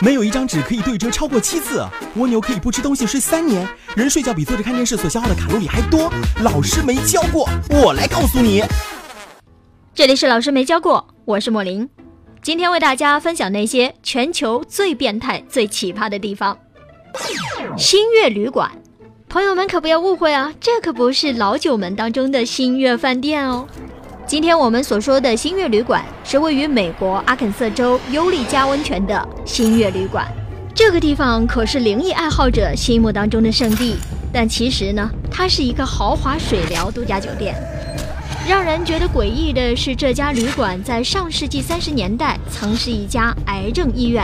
没有一张纸可以对折超过七次。蜗牛可以不吃东西睡三年。人睡觉比坐着看电视所消耗的卡路里还多。老师没教过，我来告诉你。这里是老师没教过，我是莫林。今天为大家分享那些全球最变态、最奇葩的地方。星月旅馆，朋友们可不要误会啊，这可不是老九门当中的星月饭店哦。今天我们所说的星月旅馆是位于美国阿肯色州尤利加温泉的星月旅馆。这个地方可是灵异爱好者心目当中的圣地，但其实呢，它是一个豪华水疗度假酒店。让人觉得诡异的是，这家旅馆在上世纪三十年代曾是一家癌症医院。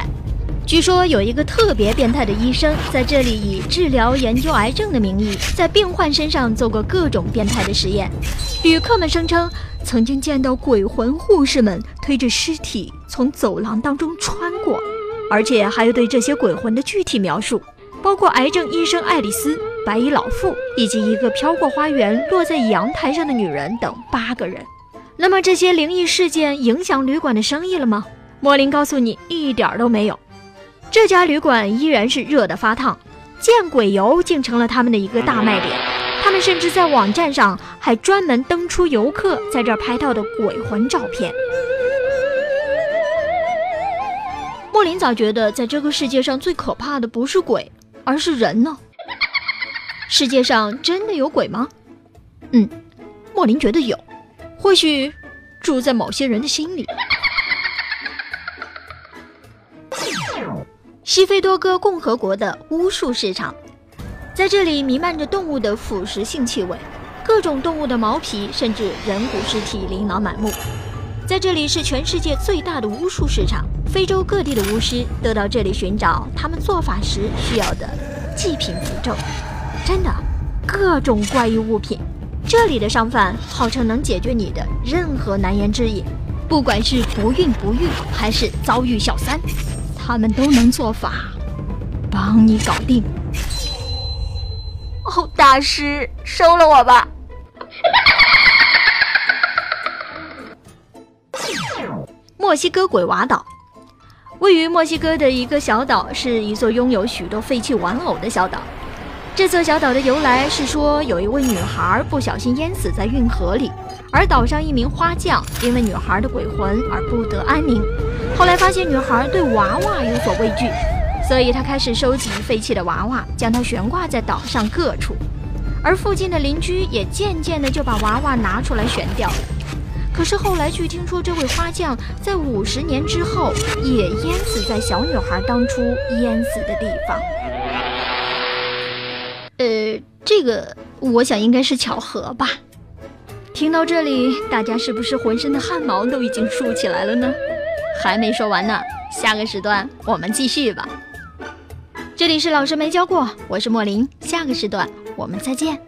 据说有一个特别变态的医生在这里以治疗研究癌症的名义，在病患身上做过各种变态的实验。旅客们声称。曾经见到鬼魂护士们推着尸体从走廊当中穿过，而且还有对这些鬼魂的具体描述，包括癌症医生爱丽丝、白衣老妇以及一个飘过花园落在阳台上的女人等八个人。那么这些灵异事件影响旅馆的生意了吗？莫林告诉你，一点都没有。这家旅馆依然是热得发烫，见鬼游竟成了他们的一个大卖点。他们甚至在网站上还专门登出游客在这儿拍到的鬼魂照片。莫林早觉得，在这个世界上最可怕的不是鬼，而是人呢。世界上真的有鬼吗？嗯，莫林觉得有，或许住在某些人的心里。西非多哥共和国的巫术市场。在这里弥漫着动物的腐蚀性气味，各种动物的毛皮甚至人骨尸体琳琅满目。在这里是全世界最大的巫术市场，非洲各地的巫师都到这里寻找他们做法时需要的祭品符咒。真的，各种怪异物品。这里的商贩号称能解决你的任何难言之隐，不管是不孕不育还是遭遇小三，他们都能做法帮你搞定。哦，大师，收了我吧！墨西哥鬼娃岛，位于墨西哥的一个小岛，是一座拥有许多废弃玩偶的小岛。这座小岛的由来是说，有一位女孩不小心淹死在运河里，而岛上一名花匠因为女孩的鬼魂而不得安宁。后来发现女孩对娃娃有所畏惧。所以他开始收集废弃的娃娃，将它悬挂在岛上各处，而附近的邻居也渐渐的就把娃娃拿出来悬吊。可是后来据听说，这位花匠在五十年之后也淹死在小女孩当初淹死的地方。呃，这个我想应该是巧合吧。听到这里，大家是不是浑身的汗毛都已经竖起来了呢？还没说完呢，下个时段我们继续吧。这里是老师没教过，我是莫林，下个时段我们再见。